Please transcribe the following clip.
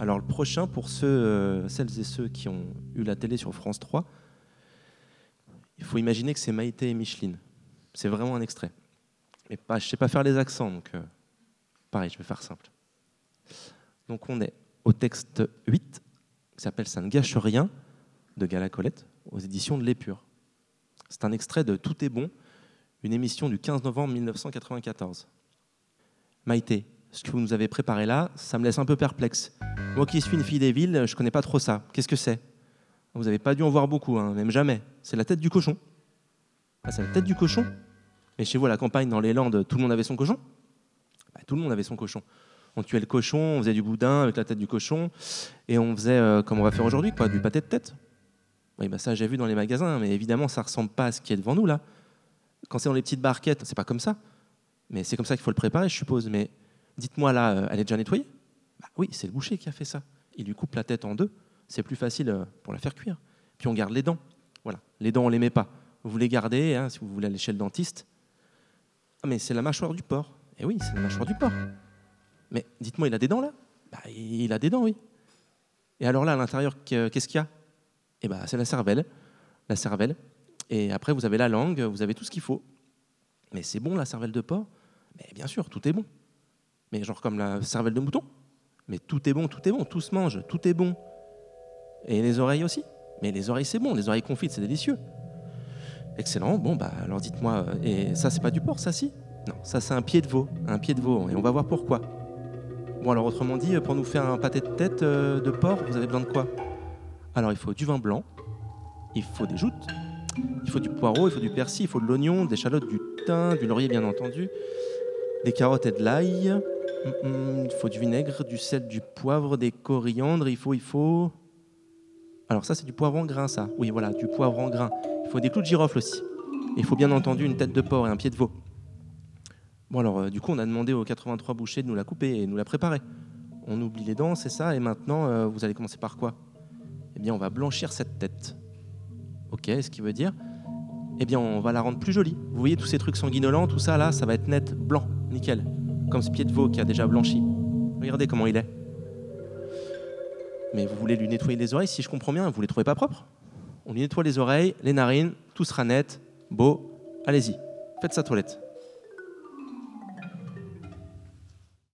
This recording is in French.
Alors le prochain, pour euh, celles et ceux qui ont eu la télé sur France 3, il faut imaginer que c'est Maïté et Micheline. C'est vraiment un extrait. Mais je ne sais pas faire les accents, donc euh, pareil, je vais faire simple. Donc on est au texte 8, qui s'appelle Ça ne gâche rien, de Gala Colette, aux éditions de l'Épure. C'est un extrait de Tout est bon, une émission du 15 novembre 1994. Maïté, ce que vous nous avez préparé là, ça me laisse un peu perplexe. Moi qui suis une fille des villes, je connais pas trop ça. Qu'est-ce que c'est? Vous n'avez pas dû en voir beaucoup, hein, même jamais. C'est la tête du cochon. Ah, c'est la tête du cochon? Et chez vous, à la campagne, dans les Landes, tout le monde avait son cochon? Bah, Tout le monde avait son cochon. On tuait le cochon, on faisait du boudin avec la tête du cochon, et on faisait, euh, comme on va faire aujourd'hui, quoi, du pâté de tête. Oui, bah ça j'ai vu dans les magasins, mais évidemment ça ressemble pas à ce qui est devant nous là. Quand c'est dans les petites barquettes, c'est pas comme ça. Mais c'est comme ça qu'il faut le préparer, je suppose. Mais dites-moi là, euh, elle est déjà nettoyée bah Oui, c'est le boucher qui a fait ça. Il lui coupe la tête en deux. C'est plus facile euh, pour la faire cuire. Puis on garde les dents. Voilà, les dents on les met pas. Vous les gardez hein, si vous voulez aller chez le dentiste. Ah mais c'est la mâchoire du porc. Eh oui, c'est la mâchoire du porc. Mais dites-moi, il a des dents là? Bah, Il a des dents, oui. Et alors là, à l'intérieur, qu'est-ce qu'il y a? Eh ben, c'est la cervelle. La cervelle. Et après, vous avez la langue, vous avez tout ce qu'il faut. Mais c'est bon, la cervelle de porc? Mais bien sûr, tout est bon. Mais genre comme la cervelle de mouton Mais tout est bon, tout est bon, tout se mange, tout est bon. Et les oreilles aussi Mais les oreilles, c'est bon, les oreilles confites, c'est délicieux. Excellent, bon, bah alors dites-moi, et ça, c'est pas du porc, ça, si? Non, ça, c'est un pied de veau, un pied de veau, et on va voir pourquoi. Bon, alors autrement dit, pour nous faire un pâté de tête euh, de porc, vous avez besoin de quoi? Alors, il faut du vin blanc, il faut des joutes, il faut du poireau, il faut du persil, il faut de l'oignon, des échalotes, du thym, du laurier bien entendu, des carottes et de l'ail. Mm, mm, il faut du vinaigre, du sel, du poivre, des coriandres. Il faut, il faut. Alors ça, c'est du poivre en grain, ça. Oui, voilà, du poivre en grain. Il faut des clous de girofle aussi. Il faut bien entendu une tête de porc et un pied de veau. Bon alors, euh, du coup, on a demandé aux 83 bouchers de nous la couper et de nous la préparer. On oublie les dents, c'est ça, et maintenant, euh, vous allez commencer par quoi? Eh bien, on va blanchir cette tête. Ok, ce qui veut dire Eh bien, on va la rendre plus jolie. Vous voyez tous ces trucs sanguinolents, tout ça, là, ça va être net, blanc, nickel. Comme ce pied de veau qui a déjà blanchi. Regardez comment il est. Mais vous voulez lui nettoyer les oreilles, si je comprends bien, vous les trouvez pas propres On lui nettoie les oreilles, les narines, tout sera net, beau. Allez-y, faites sa toilette.